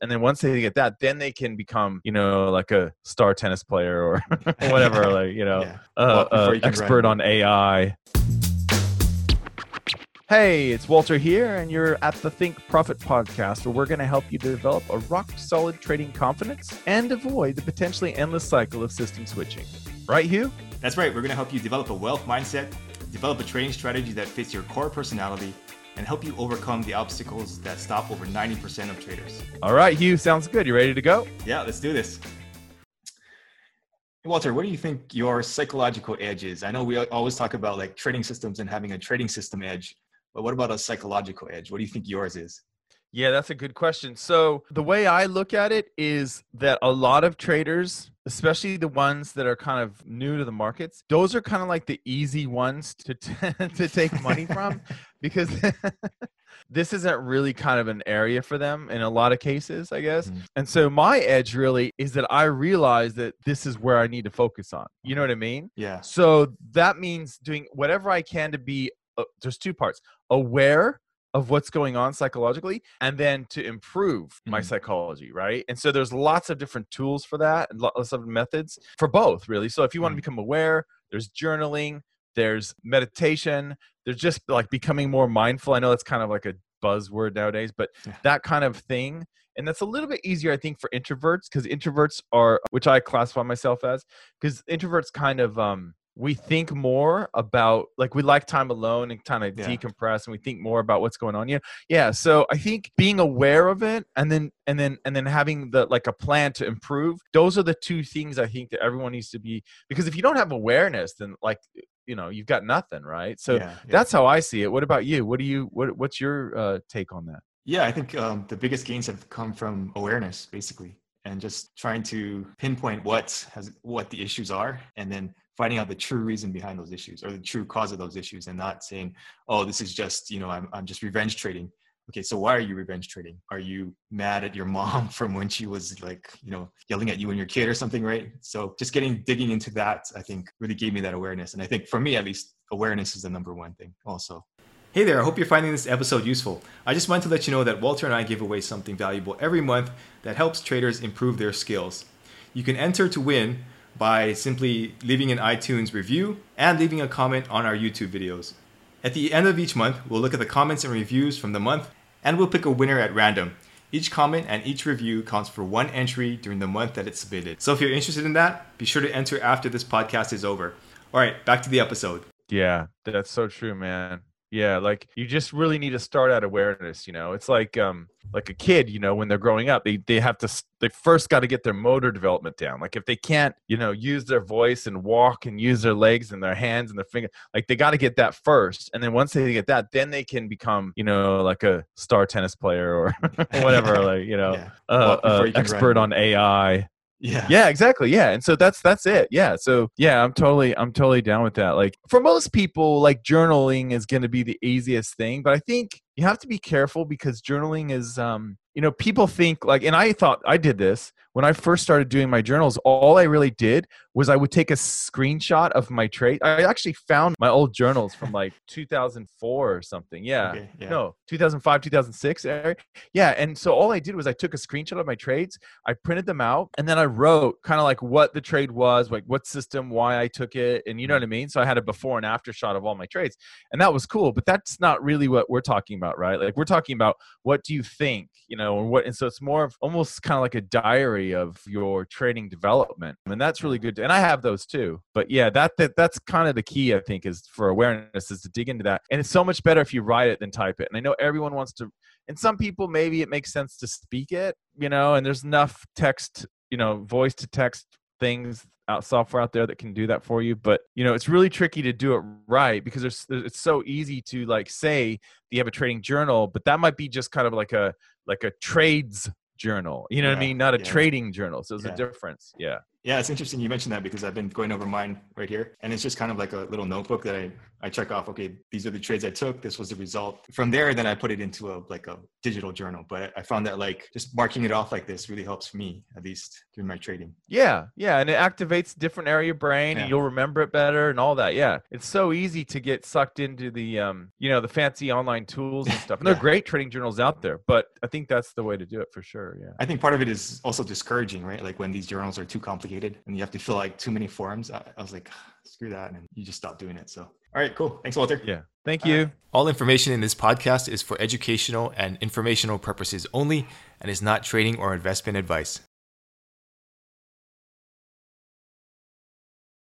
and then once they get that then they can become you know like a star tennis player or whatever like you know Yeah. uh, Well, uh, you expert on ai Hey, it's Walter here, and you're at the Think Profit podcast, where we're going to help you develop a rock solid trading confidence and avoid the potentially endless cycle of system switching. Right, Hugh? That's right. We're going to help you develop a wealth mindset, develop a trading strategy that fits your core personality, and help you overcome the obstacles that stop over 90% of traders. All right, Hugh, sounds good. You ready to go? Yeah, let's do this. Walter, what do you think your psychological edge is? I know we always talk about like trading systems and having a trading system edge, but what about a psychological edge? What do you think yours is? Yeah, that's a good question. So, the way I look at it is that a lot of traders, especially the ones that are kind of new to the markets, those are kind of like the easy ones to to take money from because this isn't really kind of an area for them in a lot of cases, I guess. Mhm. And so my edge really is that I realize that this is where I need to focus on. You know what I mean? Yeah. So that means doing whatever I can to be uh, there's two parts. Aware of what's going on psychologically and then to improve my Mhm. psychology, right? And so there's lots of different tools for that and lots of methods for both, really. So if you want to Mhm. become aware, there's journaling, there's meditation, there's just like becoming more mindful. I know that's kind of like a buzzword nowadays, but Yeah. that kind of thing. And that's a little bit easier, I think, for introverts because introverts are, which I classify myself as, because introverts kind of um we think more about like we like time alone and kind of Yeah. decompress and we think more about what's going on yeah yeah so i think being aware of it and then and then and then having the like a plan to improve those are the two things i think that everyone needs to be because if you don't have awareness then like you know you've got nothing right? So yeah, yeah. that's how i see it. What about you? What do you what what's your uh, take on that? Yeah, I think um, the biggest gains have come from awareness, basically, and just trying to pinpoint what has what the issues are, and then finding out the true reason behind those issues or the true cause of those issues, and not saying, "Oh, this is just you know I'm I'm just revenge trading." Okay, so why are you revenge trading? Are you mad at your mom from when she was like you know yelling at you and your kid or something, right? So just getting digging into that, I think, really gave me that awareness, and I think for me at least, awareness is the number one thing, also. Hey there, I hope you're finding this episode useful. I just wanted to let you know that Walter and I give away something valuable every month that helps traders improve their skills. You can enter to win by simply leaving an iTunes review and leaving a comment on our YouTube videos. At the end of each month, we'll look at the comments and reviews from the month and we'll pick a winner at random. Each comment and each review counts for one entry during the month that it's submitted. So if you're interested in that, be sure to enter after this podcast is over. All right, back to the episode. Yeah, that's so true, man. Yeah, like you just really need to start at awareness, you know. It's like um like a kid, you know, when they're growing up, they they have to they first got to get their motor development down. Like if they can't, you know, use their voice and walk and use their legs and their hands and their finger, like they got to get that first. And then once they get that, then they can become, you know, like a star tennis player or whatever, like, you know, Yeah. uh, uh, expert run. on AI Yeah. yeah exactly yeah and so that's that's it yeah so yeah i'm totally i'm totally down with that like for most people like journaling is going to be the easiest thing but i think you have to be careful because journaling is um you know people think like and i thought i did this when i first started doing my journals all i really did was i would take a screenshot of my trade i actually found my old journals from like 2004 or something yeah Okay, yeah. no 2005 2006 yeah and so all i did was i took a screenshot of my trades I printed them out and then I wrote kind of like what the trade was, like what system, why I took it, and you know mm-hmm. what I mean. So I had a before and after shot of all my trades, and that was cool. But that's not really what we're talking about, right? Like we're talking about what do you think, you know, and what. And so it's more of almost kind of like a diary of your trading development, and that's really mm-hmm. good. And I have those too. But yeah, that, that that's kind of the key I think is for awareness is to dig into that, and it's so much better if you write it than type it. And I know everyone wants to and some people maybe it makes sense to speak it you know and there's enough text you know voice to text things out software out there that can do that for you but you know it's really tricky to do it right because there's, there's it's so easy to like say you have a trading journal but that might be just kind of like a like a trades journal you know what i mean not a yeah. trading journal so there's Yeah. a difference yeah Yeah, it's interesting you mentioned that because I've been going over mine right here. And it's just kind of like a little notebook that I, I check off, okay, these are the trades I took. This was the result. From there, then I put it into a like a digital journal. But I found that like just marking it off like this really helps me, at least during my trading. Yeah, yeah. And it activates different area of brain Yeah. and you'll remember it better and all that. Yeah. It's so easy to get sucked into the um, you know, the fancy online tools and stuff. And there Yeah. are great trading journals out there, but I think that's the way to do it for sure. Yeah. I think part of it is also discouraging, right? Like when these journals are too complicated and you have to fill like too many forms. I, I was like, screw that. And you just stop doing it. So, all right, cool. Thanks, Walter. Yeah. Thank you. right. All information in this podcast is for educational and informational purposes only and is not trading or investment advice.